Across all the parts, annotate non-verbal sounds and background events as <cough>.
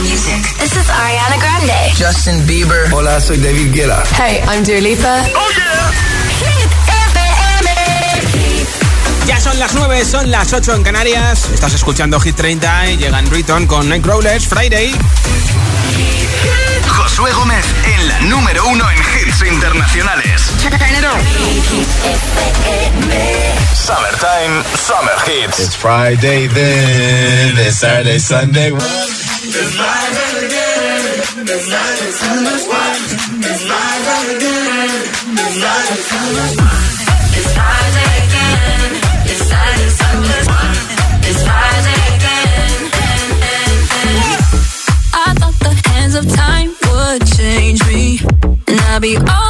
music. This is Ariana Grande. Justin Bieber. Hola, soy David Guetta. Hey, I'm Dua Lipa. Oh yeah. Ya son las 9, son las 8 en Canarias. Estás escuchando Hit 30 y llegan Riton con Nightcrawlers Friday. Josué Gómez en la número uno en hits internacionales. Summertime, Summer Hits. It's Friday then, it's Saturday, Sunday. It's Friday again, it's Saturday, Sunday. It's Friday again, it's Saturday, Sunday. It's Friday again, it's Saturday, Sunday. It's Friday again. I thought the hands of time would change me, and I'll be over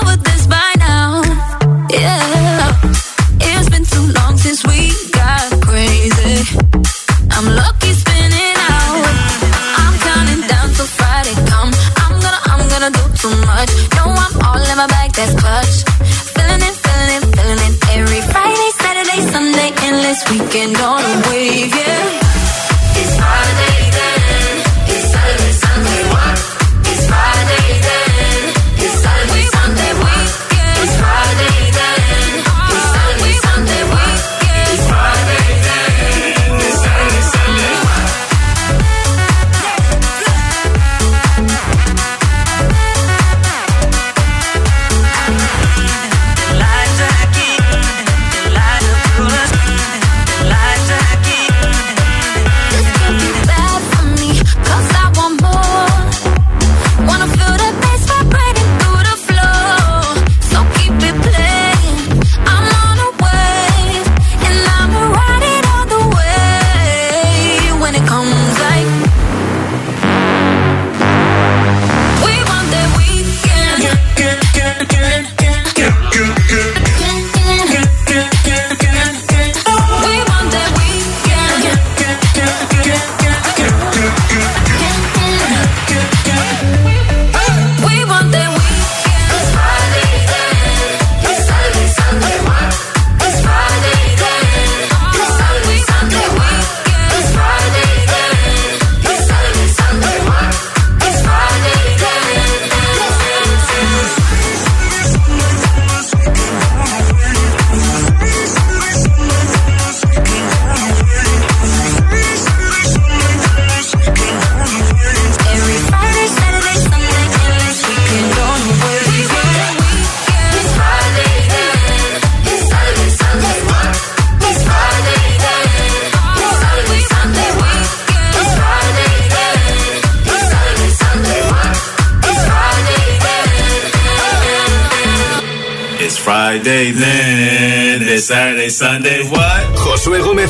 Endless weekend on a wave, yeah.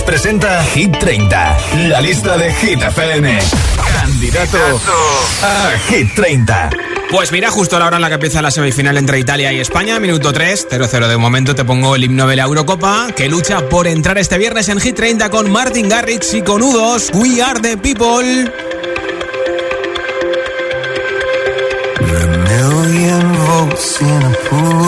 Presenta Hit 30, la lista de Hit FM. Candidato a Hit 30. Pues mira, justo a la hora en la que empieza la semifinal entre Italia y España, minuto 3, 0-0 de momento, te pongo el himno de la Eurocopa, que lucha por entrar este viernes en Hit 30 con Martin Garrix y con U2, We Are The People. million volts in a pool.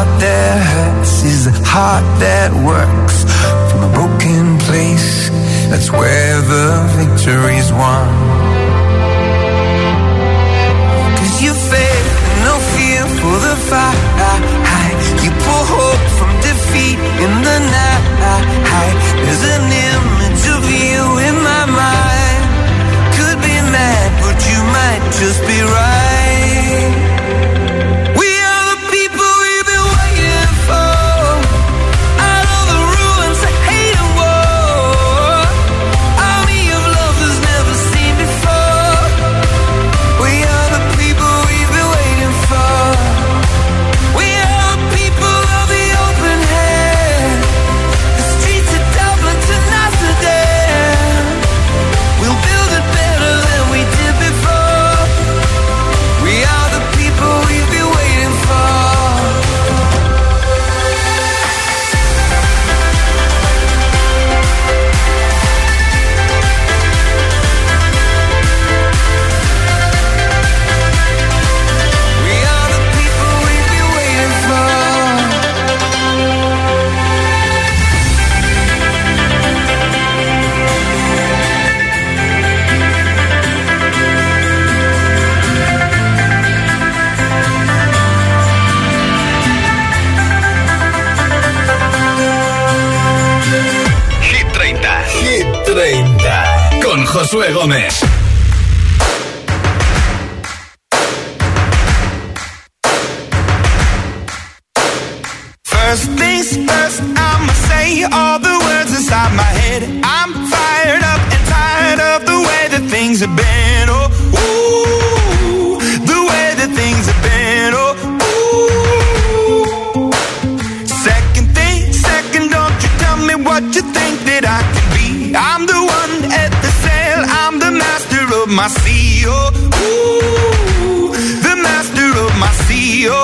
Heart that hurts is a heart that works. From a broken place, that's where the victory's won. Cause you faith, no fear for the fight. You pull hope from defeat in the night. There's an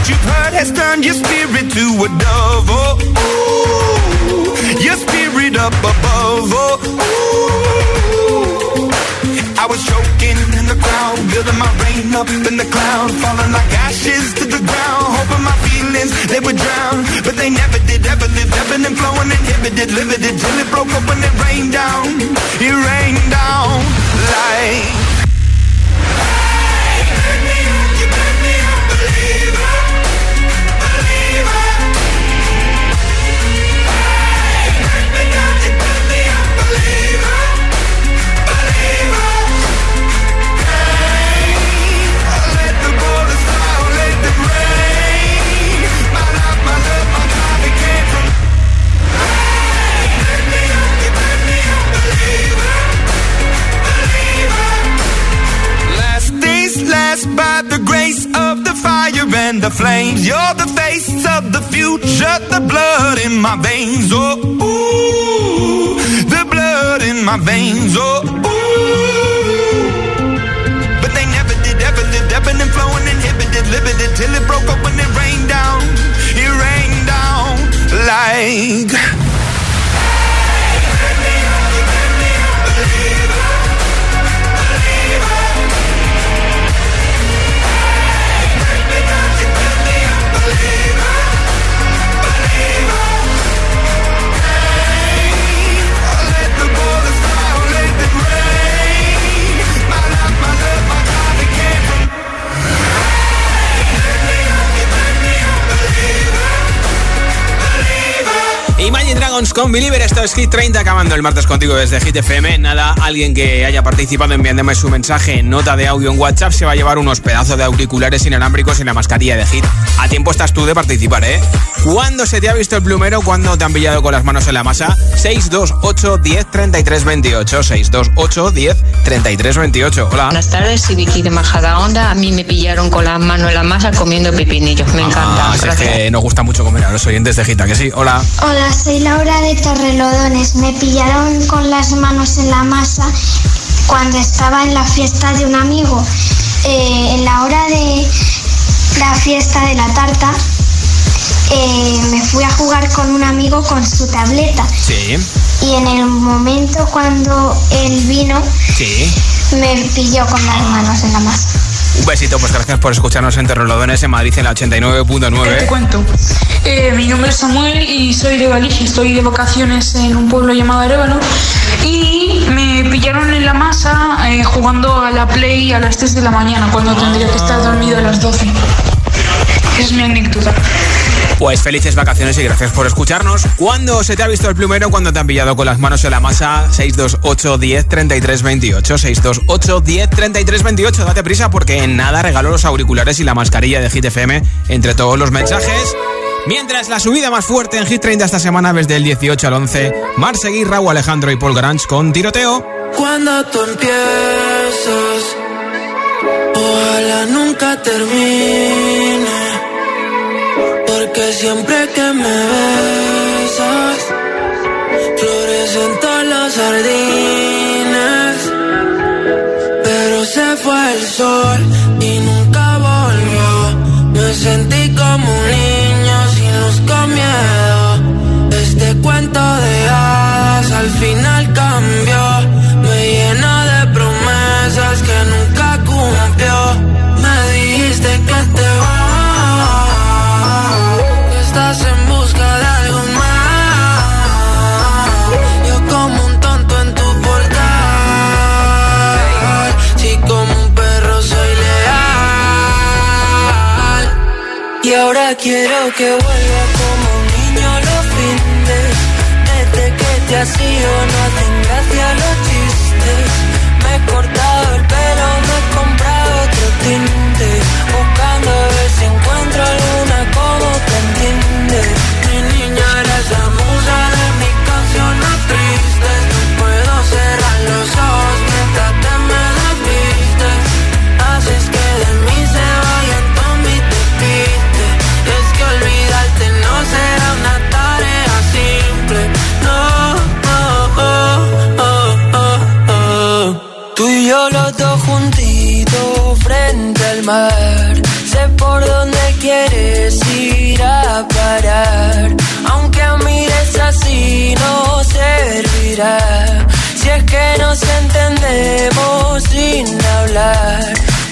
That you've heard has turned your spirit to a dove. Oh, ooh, your spirit up above. Oh, ooh. I was choking in the crowd, building my rain up in the cloud, falling like ashes to the ground, hoping my feelings they would drown, but they never did. Ever lived, ebbing and flowing, inhibited, limited till it broke up when it rained down. It rained down like. By the grace of the fire and the flames. You're the face of the future, the blood in my veins. Oh, ooh, the blood in my veins. Oh, ooh. But they never did, ever lived, ebbing and flowing, inhibited, limited, till it broke up when it rained down. It rained down like. Con Believer. Esto es Hit 30, acabando el martes contigo desde Hit FM. Nada, alguien que haya participado enviándome su mensaje en nota de audio en WhatsApp se va a llevar unos pedazos de auriculares inalámbricos y la mascarilla de Hit. A tiempo estás tú de participar, ¿eh? ¿Cuándo se te ha visto el plumero? ¿Cuándo te han pillado con las manos en la masa? 628 10 33 28. 628 10 33 28. Hola. Buenas tardes, soy Vicky de Majada Onda. A mí me pillaron con las manos en la masa comiendo pepinillos. Me encanta. Ah, es que nos gusta mucho comer a los oyentes de Gita, que sí. Hola. Hola, soy Laura de Torrelodones. Me pillaron con las manos en la masa cuando estaba en la fiesta de un amigo. Eh, en la hora de la fiesta de la tarta, eh, me fui a jugar con un amigo con su tableta. Sí. Y en el momento cuando él vino, Sí. me pilló con las manos en la masa. Un besito, pues gracias por escucharnos en Terrolodones en Madrid en la Te 89.9. cuento. Eh, mi nombre es Samuel y soy de Galicia. Estoy de vacaciones en un pueblo llamado Arevalo. Y me pillaron en la masa eh, jugando a la Play a las 3 de la mañana, cuando tendría que estar dormido a las 12. Es mi anécdota. Pues felices vacaciones y gracias por escucharnos. ¿Cuándo se te ha visto el plumero? Cuando te han pillado con las manos en la masa? 628 10 33 28. 628 10 33 28. Date prisa porque en nada regalo los auriculares y la mascarilla de Hit FM entre todos los mensajes. Mientras la subida más fuerte en Hit 30 esta semana desde el 18 al 11, Mar Seguí, Raúl Alejandro y Paul Grange con tiroteo. Cuando tú empiezas, ojalá nunca termine. Porque siempre que me besas, florecen todos los jardines. Pero se fue el sol y nunca volvió. Me sentí como un niño sin luz con miedo. Este cuento de hadas al final cambió. Me llena de promesas que nunca cumplió. Me dijiste que te vas. Estás en busca de algo más. Yo como un tonto en tu portal. Si como un perro soy leal. Y ahora quiero que vuelva como un niño los fines. Desde que te has no hacen gracia los chistes. Me he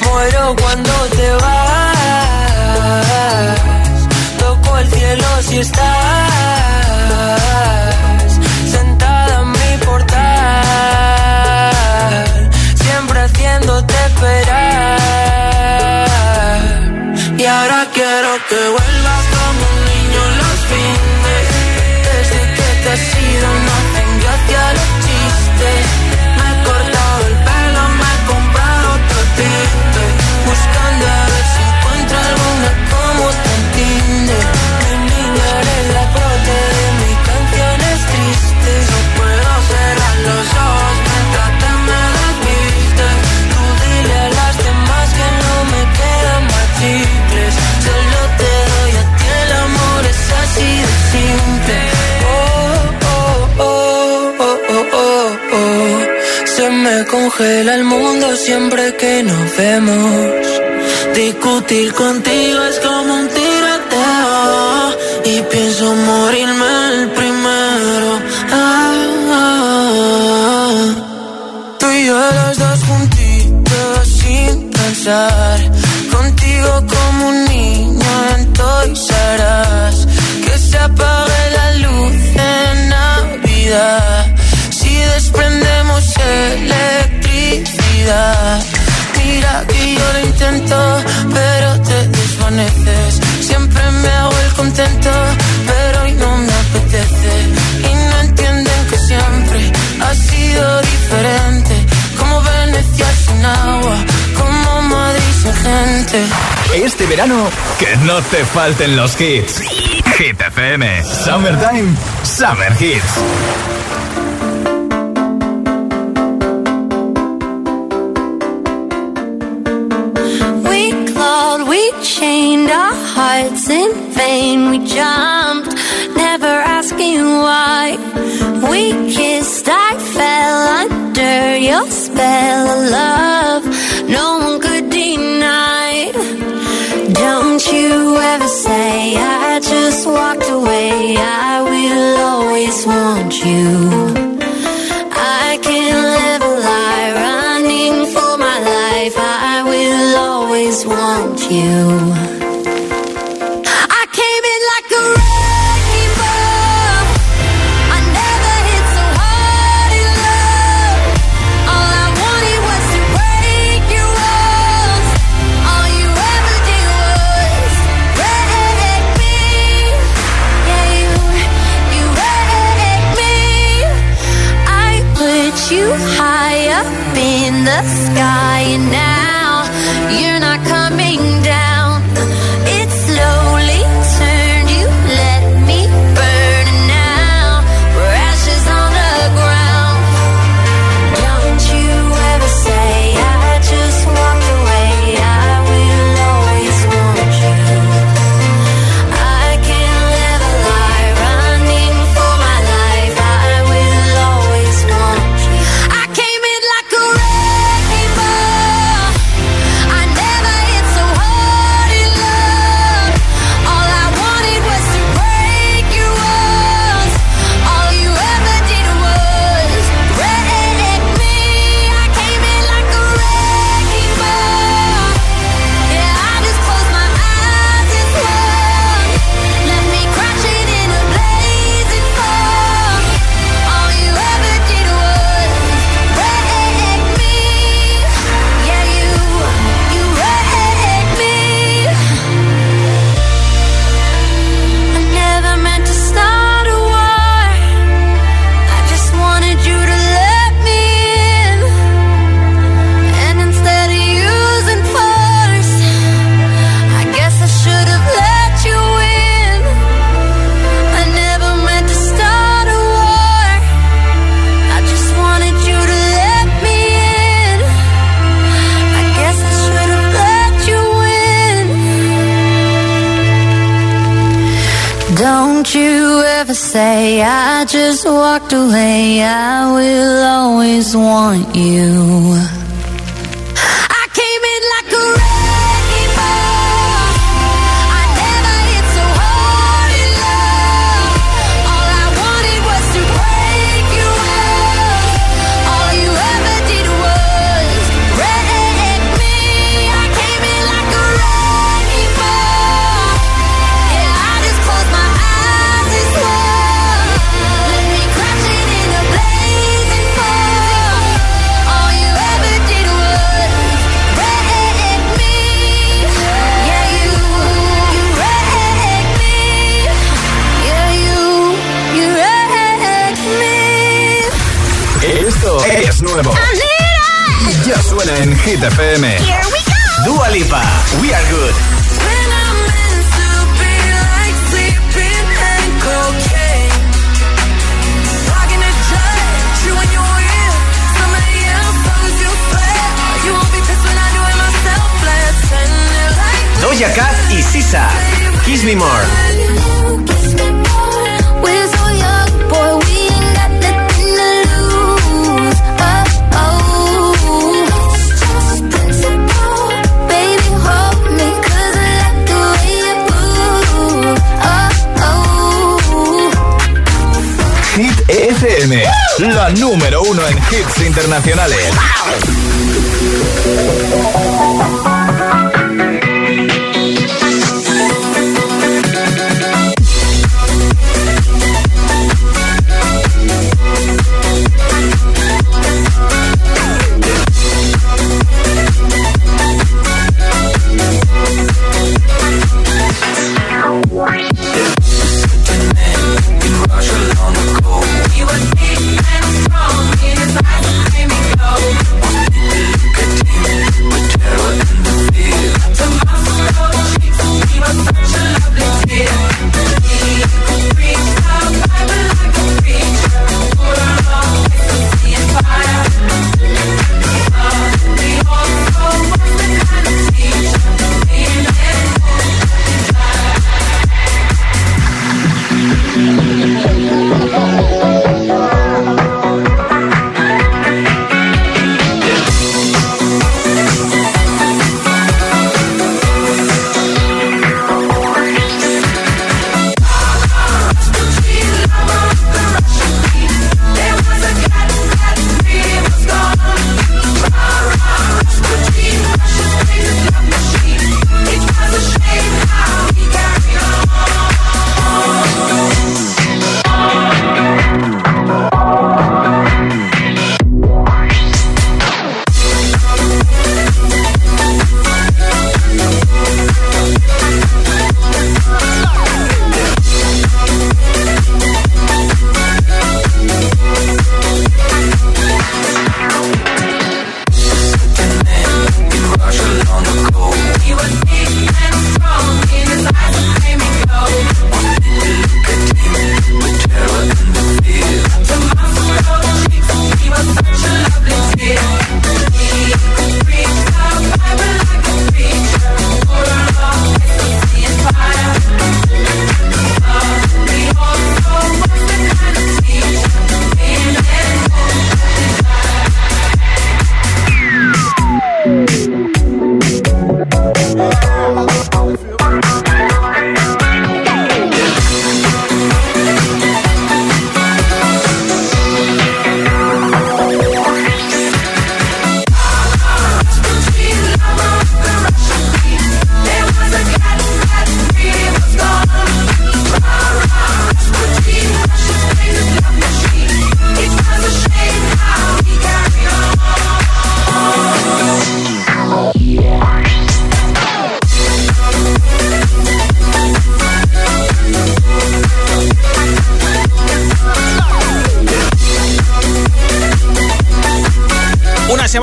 Muero cuando te vas. Toco el cielo si estás sentada en mi portal, siempre haciéndote esperar. Y ahora quiero que vuelvas congela el mundo siempre que nos vemos. Discutir contigo es como un tiroteo. Y pienso morirme el primero. Ah, ah. Tú y yo los dos juntitos sin pensar. Contigo como un niño en Us. Que se apague la luz en Navidad. Siempre me hago el contento, pero hoy no me apetece. Y no entienden que siempre ha sido diferente. Como Venecia sin agua, como Madrid sin gente. Este verano, que no te falten los hits. Hit FM, Summertime, Summer Hits. chained our hearts in vain. We jumped, never asking why. We kissed, I fell under your spell of love. No one could deny. Don't you ever say I just walked away. I will always want you. I can live a lie running for my life. I will always want you. always want you. Hit FM. Here we go. Dua We Are Good. Doja Cat y Sisa. Kiss Me More. La número uno en hits internacionales.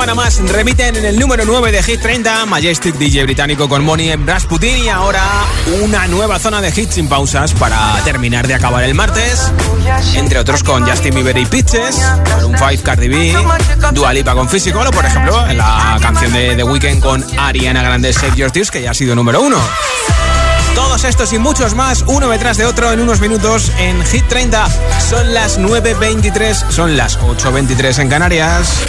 Semana más remiten en el número 9 de Hit 30 Majestic DJ británico con Money en Rasputin y ahora una nueva zona de hits sin pausas para terminar de acabar el martes. Entre otros con Justin Bieber y Pitches, un 5 Cardi B, Dua Lipa con Physical o por ejemplo la canción de The Weeknd con Ariana Grande Save Your Tears que ya ha sido número 1. Todos estos y muchos más, uno detrás de otro en unos minutos en Hit 30. Son las 9.23, son las 8.23 en Canarias.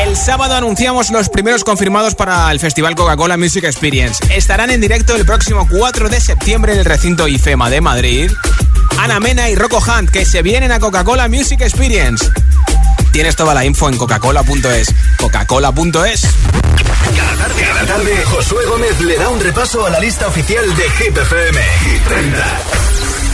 El sábado anunciamos los primeros confirmados para el Festival Coca-Cola Music Experience. Estarán en directo el próximo 4 de septiembre en el recinto IFEMA de Madrid. Ana Mena y Rocco Hunt, que se vienen a Coca-Cola Music Experience. Tienes toda la info en coca-cola.es. Coca-Cola.es. Cada tarde, cada tarde, Josué Gómez le da un repaso a la lista oficial de Hit FM. Hit 30.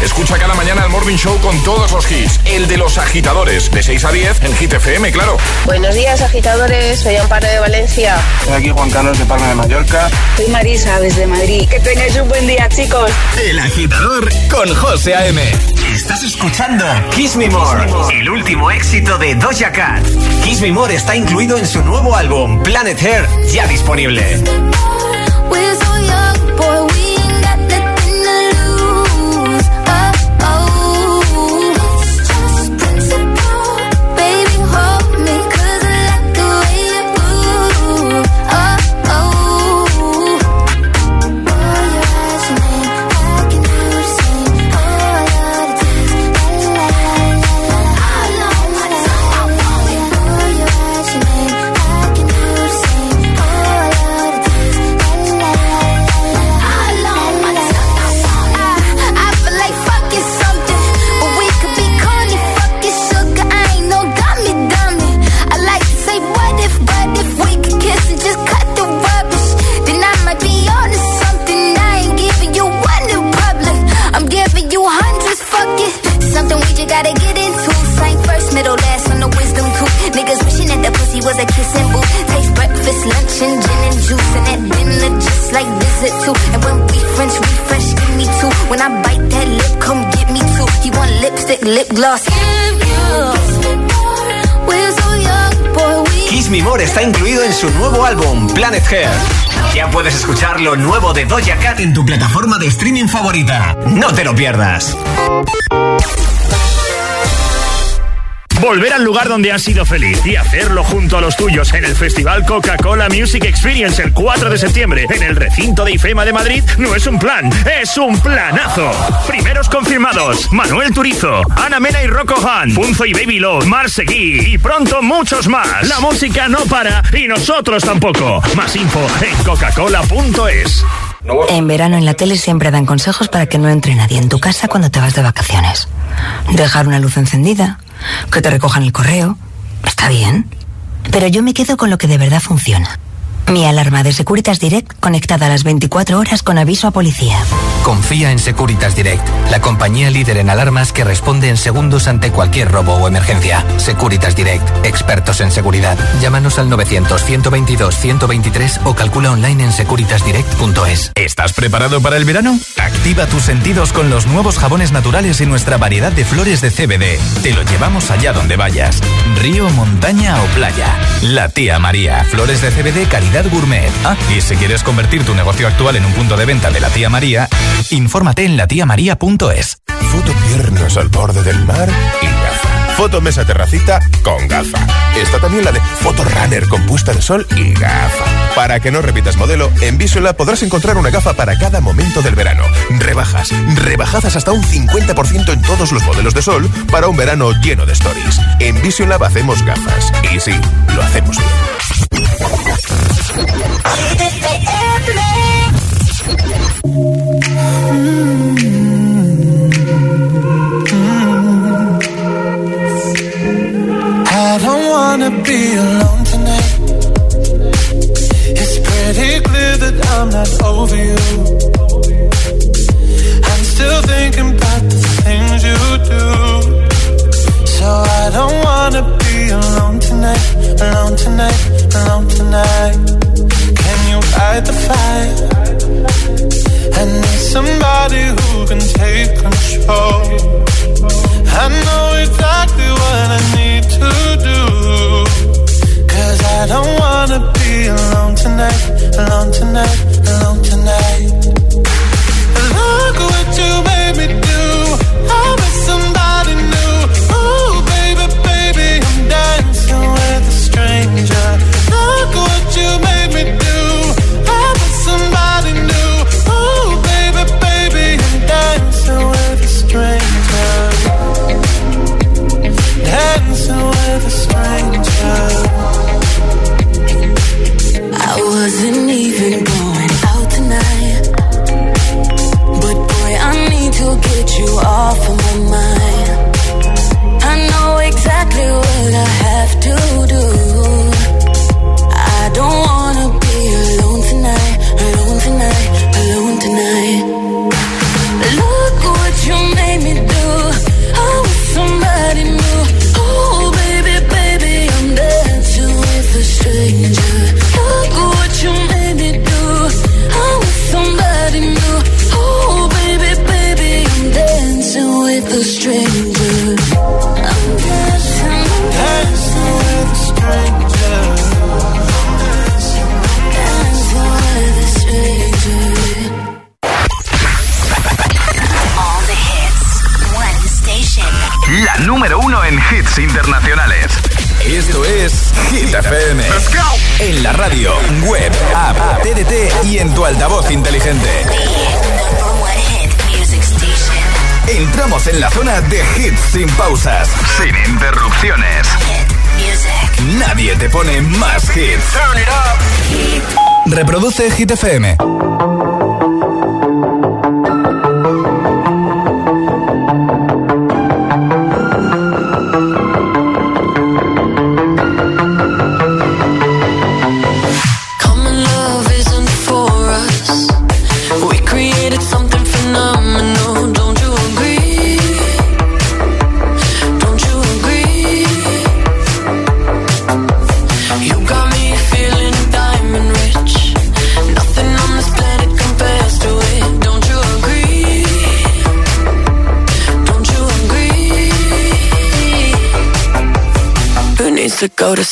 Escucha cada mañana el Morning Show con todos los hits. El de los agitadores, de 6 a 10 en Hit FM, claro. Buenos días, agitadores. Soy Amparo de Valencia. Soy aquí Juan Carlos de Palma de Mallorca. Soy Marisa desde Madrid. Que tengáis un buen día, chicos. El agitador con José A.M. Estás escuchando Kiss Me More, el último éxito de Doja Cat. Kiss Me More está incluido en su nuevo álbum Planet Hair, ya disponible. Lip gloss. Kiss Me More está incluido en su nuevo álbum Planet Hair. Ya puedes escuchar lo nuevo de Doja Cat en tu plataforma de streaming favorita. No te lo pierdas. Volver al lugar donde has sido feliz y hacerlo junto a los tuyos en el Festival Coca-Cola Music Experience el 4 de septiembre en el recinto de IFEMA de Madrid no es un plan, es un planazo. Primeros confirmados: Manuel Turizo, Ana Mena y Rocco Han, Punzo y Baby Love, Marseguí y pronto muchos más. La música no para y nosotros tampoco. Más info en coca-cola.es. En verano en la tele siempre dan consejos para que no entre nadie en tu casa cuando te vas de vacaciones. Dejar una luz encendida, que te recojan el correo. Está bien. Pero yo me quedo con lo que de verdad funciona. Mi alarma de Securitas Direct conectada a las 24 horas con aviso a policía. Confía en Securitas Direct, la compañía líder en alarmas que responde en segundos ante cualquier robo o emergencia. Securitas Direct, expertos en seguridad. Llámanos al 900-122-123 o calcula online en securitasdirect.es. ¿Estás preparado para el verano? Activa tus sentidos con los nuevos jabones naturales y nuestra variedad de flores de CBD. Te lo llevamos allá donde vayas. Río, montaña o playa. La tía María. Flores de CBD calidad gourmet. Ah, y si quieres convertir tu negocio actual en un punto de venta de la tía María, infórmate en latiamaría.es. Foto piernas al borde del mar y gafa. Foto mesa terracita con gafa. Está también la de Foto runner con puesta de sol y gafa. Para que no repitas modelo, en Visualab podrás encontrar una gafa para cada momento del verano. Rebajas, rebajadas hasta un 50% en todos los modelos de sol para un verano lleno de stories. En Visualab hacemos gafas. Y sí, lo hacemos bien. <laughs> I don't wanna be alone tonight. It's pretty clear that I'm not over you. I'm still thinking about the things you do. So I don't wanna be alone tonight, alone tonight, alone tonight fight the fight. I need somebody who can take control. I know exactly what I need to do. Cause I don't wanna be alone. produce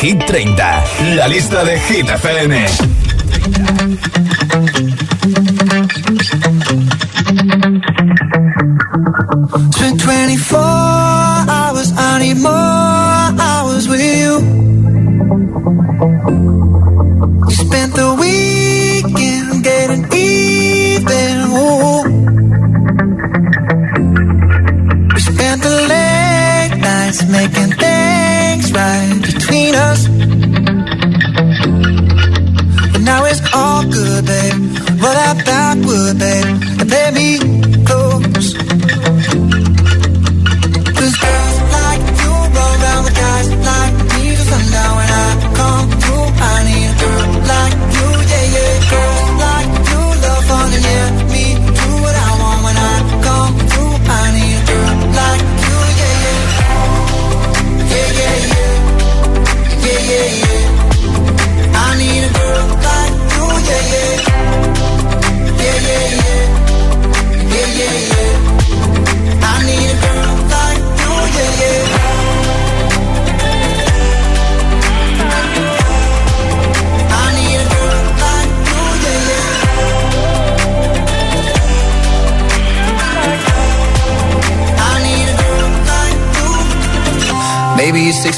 Hit 30, la lista de Hit FM.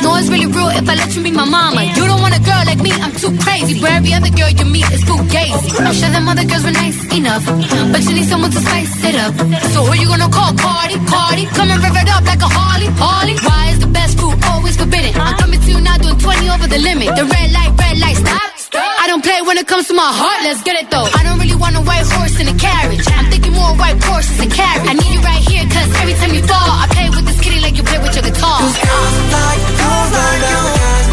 No, it's really real if I let you be my mama. You don't want a girl like me, I'm too crazy. Where every other girl you meet is fugazi. I'm sure them other girls were nice enough, but you need someone to spice it up. So who you gonna call? Cardi, Cardi. Come and rev it up like a Harley, Harley. Why is the best food always forbidden? I'm coming to you now doing 20 over the limit. The red light, red light, stop. I don't play when it comes to my heart, let's get it though. I don't really want a white horse in a carriage. I'm thinking more white horses and carriage. I need you right here, cause every time you fall, I play with this kitty like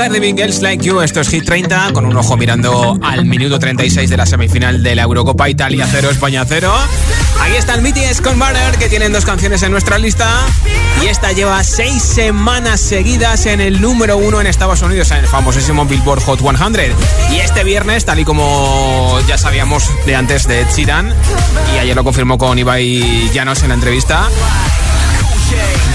Cardi Girls Like You, esto es Hit 30, con un ojo mirando al minuto 36 de la semifinal de la Eurocopa Italia 0, España 0. Ahí está el BTS con que tienen dos canciones en nuestra lista. Y esta lleva seis semanas seguidas en el número uno en Estados Unidos, en el famosísimo Billboard Hot 100. Y este viernes, tal y como ya sabíamos de antes de Ed Sheeran, y ayer lo confirmó con Ibai Llanos en la entrevista,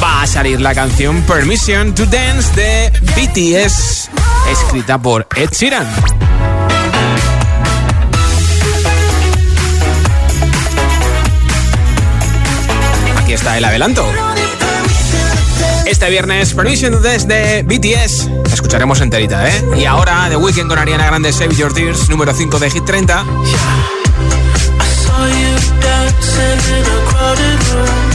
va a salir la canción Permission to Dance de BTS, escrita por Ed Sheeran. Aquí está el adelanto. Este viernes, Permission to Dance de BTS. La escucharemos enterita, ¿eh? Y ahora, The Weeknd con Ariana Grande, Save Your Tears, número 5 de Hit 30. saw you dancing in a crowded room. You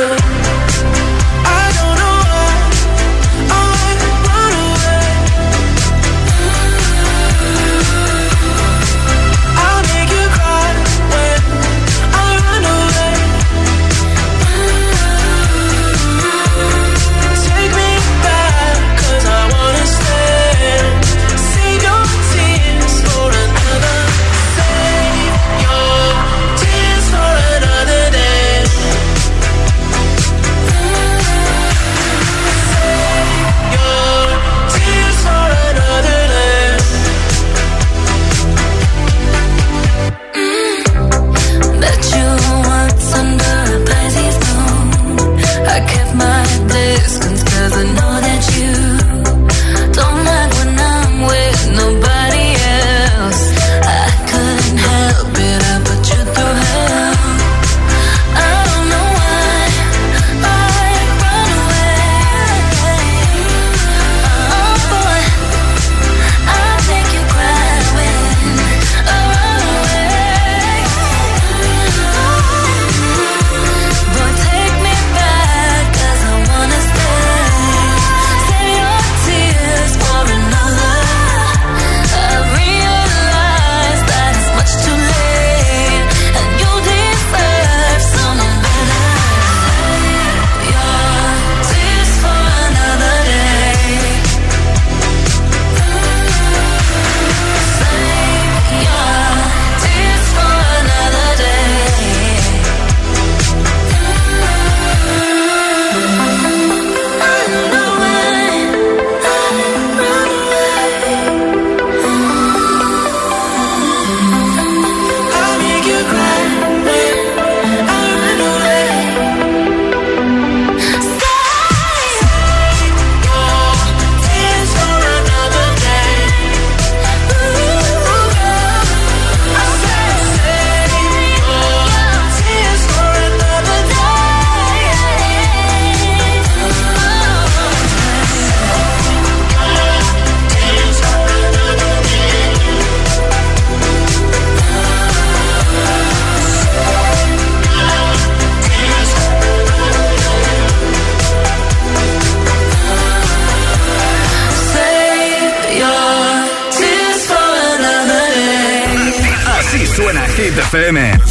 FM.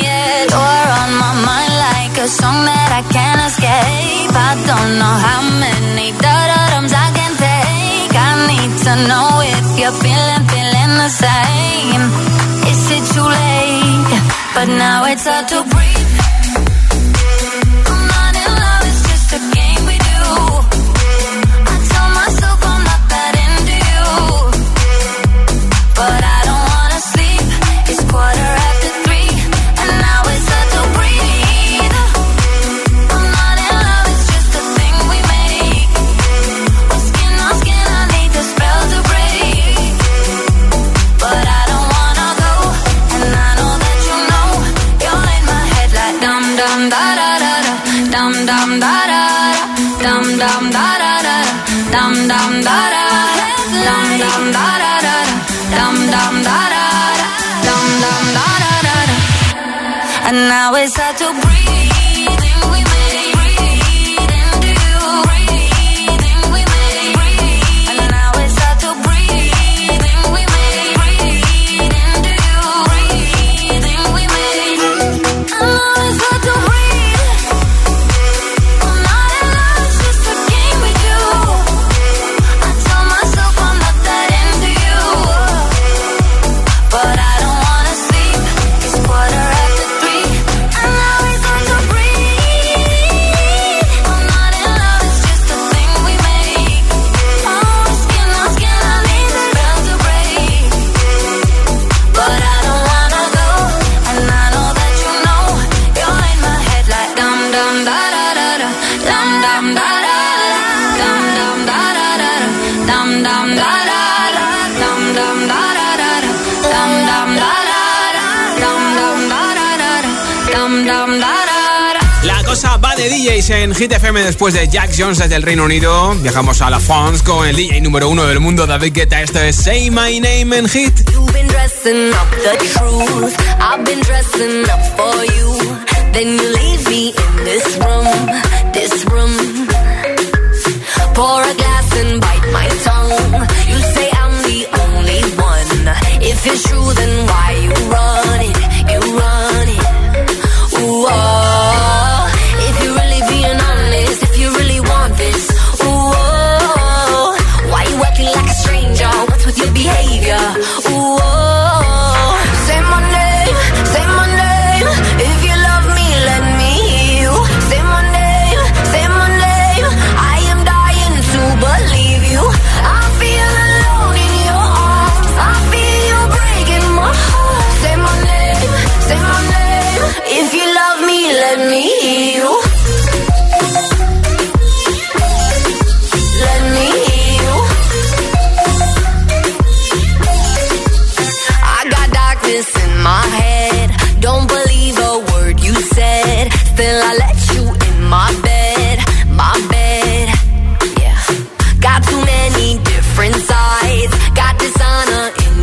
yeah. You're on my mind like a song that I can't escape. I don't know how many dotums I can take. I need to know if you're feeling, feeling the same. Is it too late? But now it's hard to breathe. 6 en Hit FM después de Jack Jones desde el Reino Unido. Viajamos a la France con el DJ número uno del mundo, David Guetta. Esto es Say My Name en Hit. You've been dressing up the truth. I've been dressing up for you. Then you leave me in this room, this room. Pour a glass and bite my tongue. You say I'm the only one. If it's true, then why you run?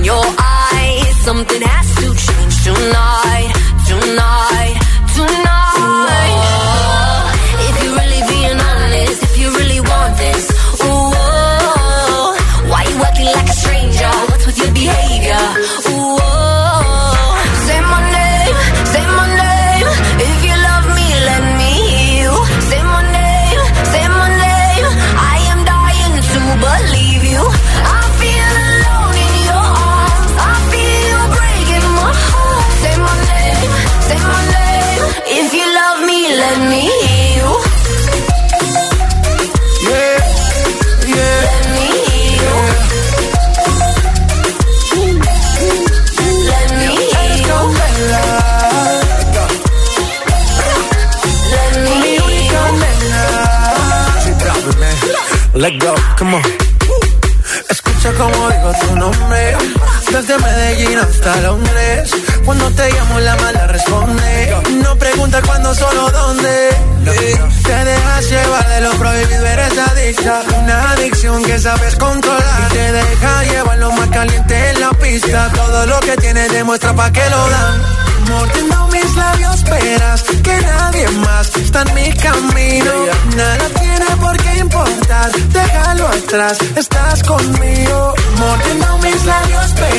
Your eyes. Something has to change tonight, tonight. Let go, come on. Escucha como digo tu nombre. Desde Medellín hasta Londres. Cuando te llamo la mala responde. No pregunta cuándo, solo dónde. Te dejas llevar de lo prohibido, eres adicta. Una adicción que sabes controlar. Y te deja llevar lo más caliente en la pista. Todo lo que tienes demuestra pa' que lo dan. Mordiendo mis labios, esperas que nadie más está en mi camino. Nada tiene por qué importar, déjalo atrás, estás conmigo. Mordiendo mis labios, esperas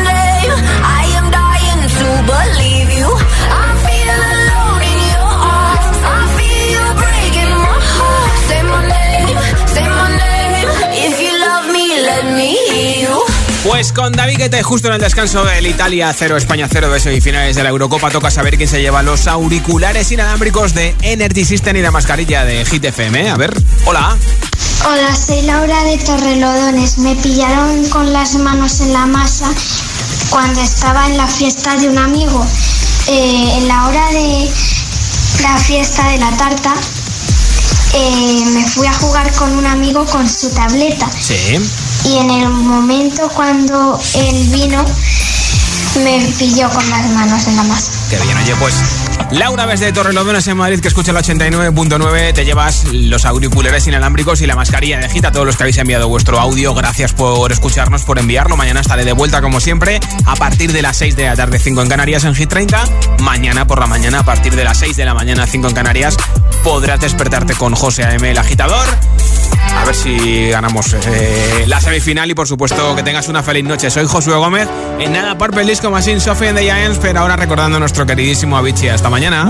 Pues con David Guetta, justo en el descanso del Italia 0, España 0 de semifinales de la Eurocopa, toca saber quién se lleva los auriculares inalámbricos de Energy System y la mascarilla de Hit FM. A ver, hola. Hola, soy Laura de Torrelodones. Me pillaron con las manos en la masa cuando estaba en la fiesta de un amigo. Eh, en la hora de la fiesta de la tarta, eh, me fui a jugar con un amigo con su tableta. Sí. Y en el momento cuando él vino, me pilló con las manos en la masa. Qué bien, oye, pues Laura desde Torrelodones en Madrid, que escucha el 89.9, te llevas los auriculares inalámbricos y la mascarilla de Hit a todos los que habéis enviado vuestro audio. Gracias por escucharnos, por enviarlo. Mañana estaré de vuelta como siempre a partir de las 6 de la tarde, 5 en Canarias en Hit 30. Mañana por la mañana a partir de las 6 de la mañana, 5 en Canarias, podrás despertarte con José A.M. el agitador. A ver si ganamos eh, la semifinal y por supuesto que tengas una feliz noche. Soy Josué Gómez. En nada, Purple Disco Machine, Sophie and the Giants, pero ahora recordando a nuestro queridísimo Avicii. Hasta mañana.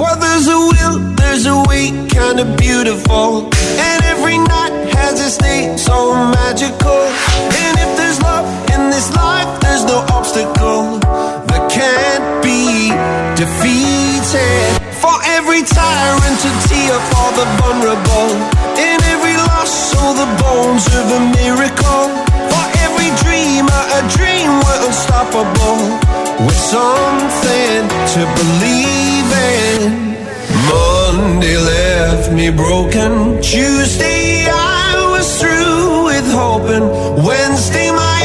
For every tyrant to tear for the vulnerable. In every loss, all the bones of a miracle. For every dreamer, a dream we're unstoppable. with something to believe in. Monday left me broken. Tuesday I was through with hoping. Wednesday my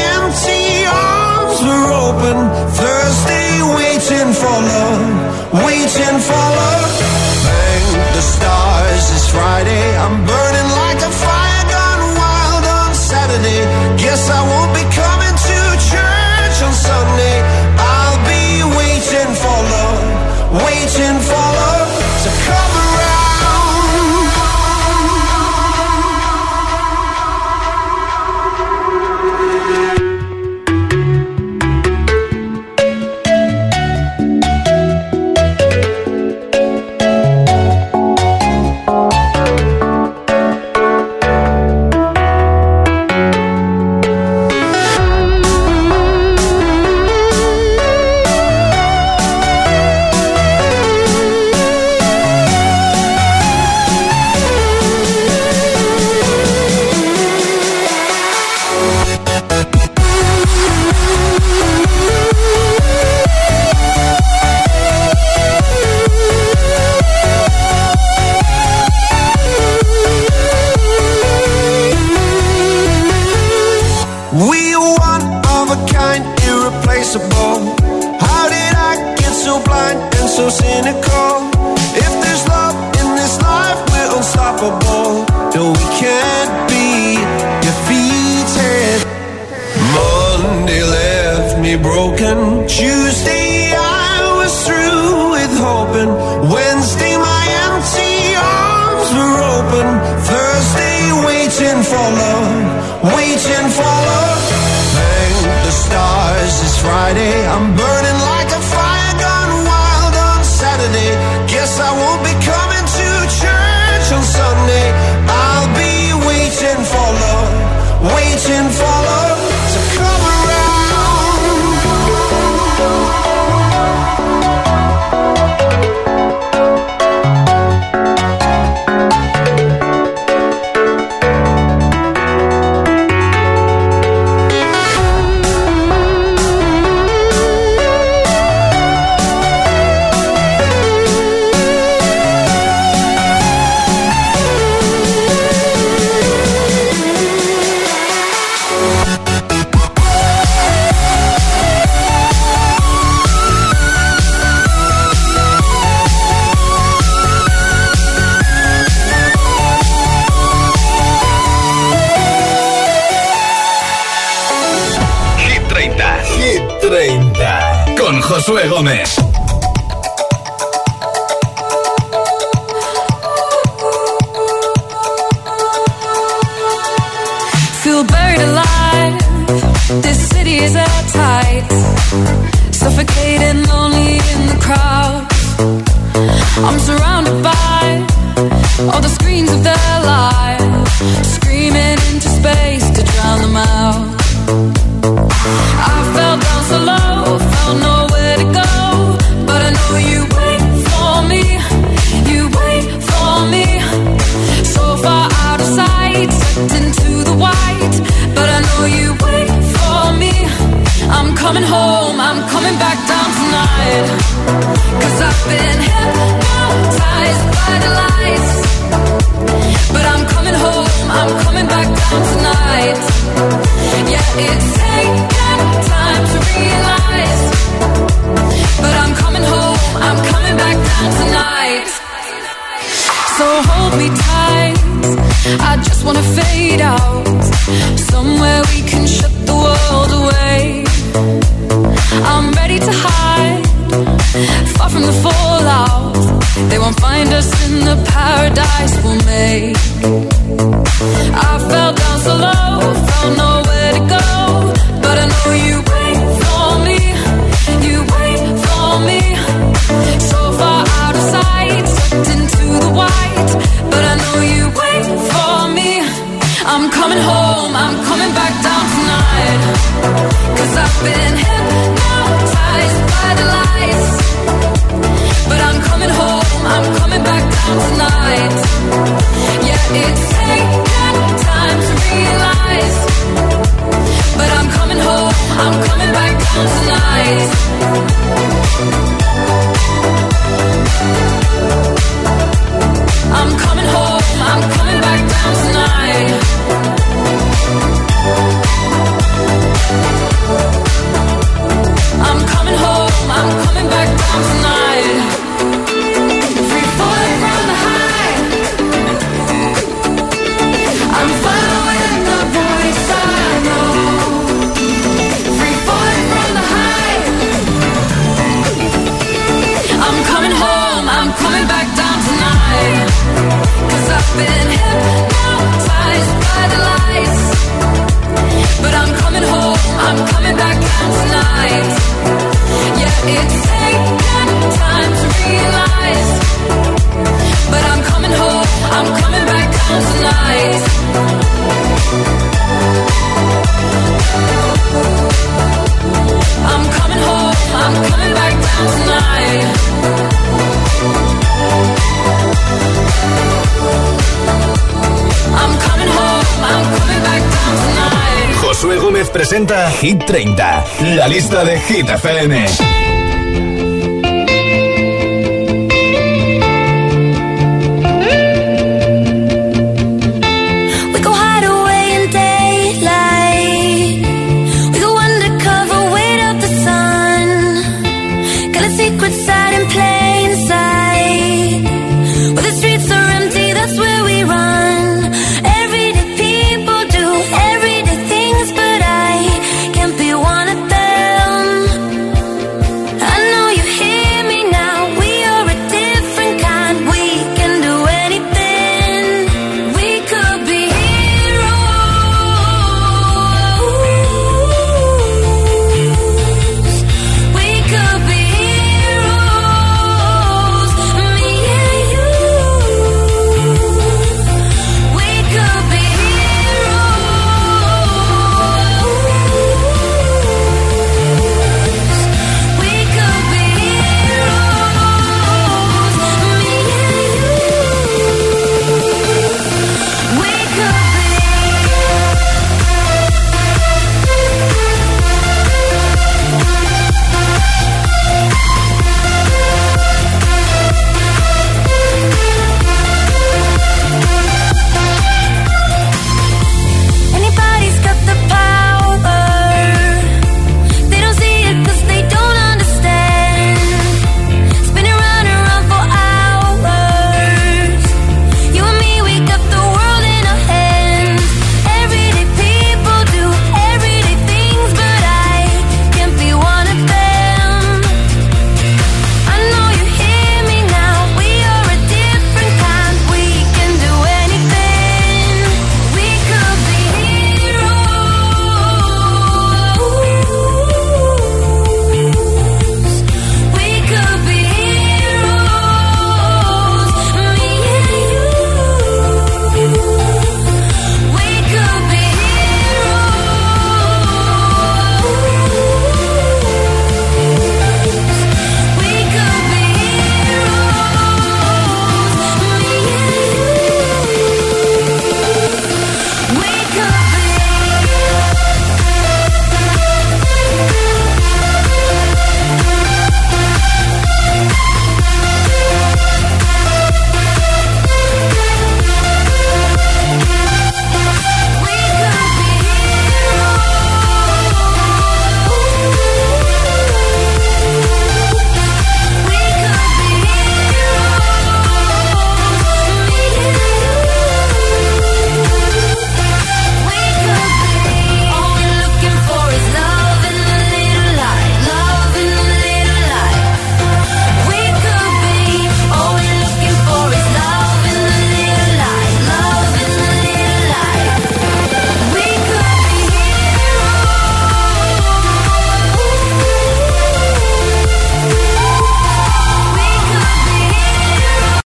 Gómez. Josué Gómez presenta Hit 30, la lista de Hit FM.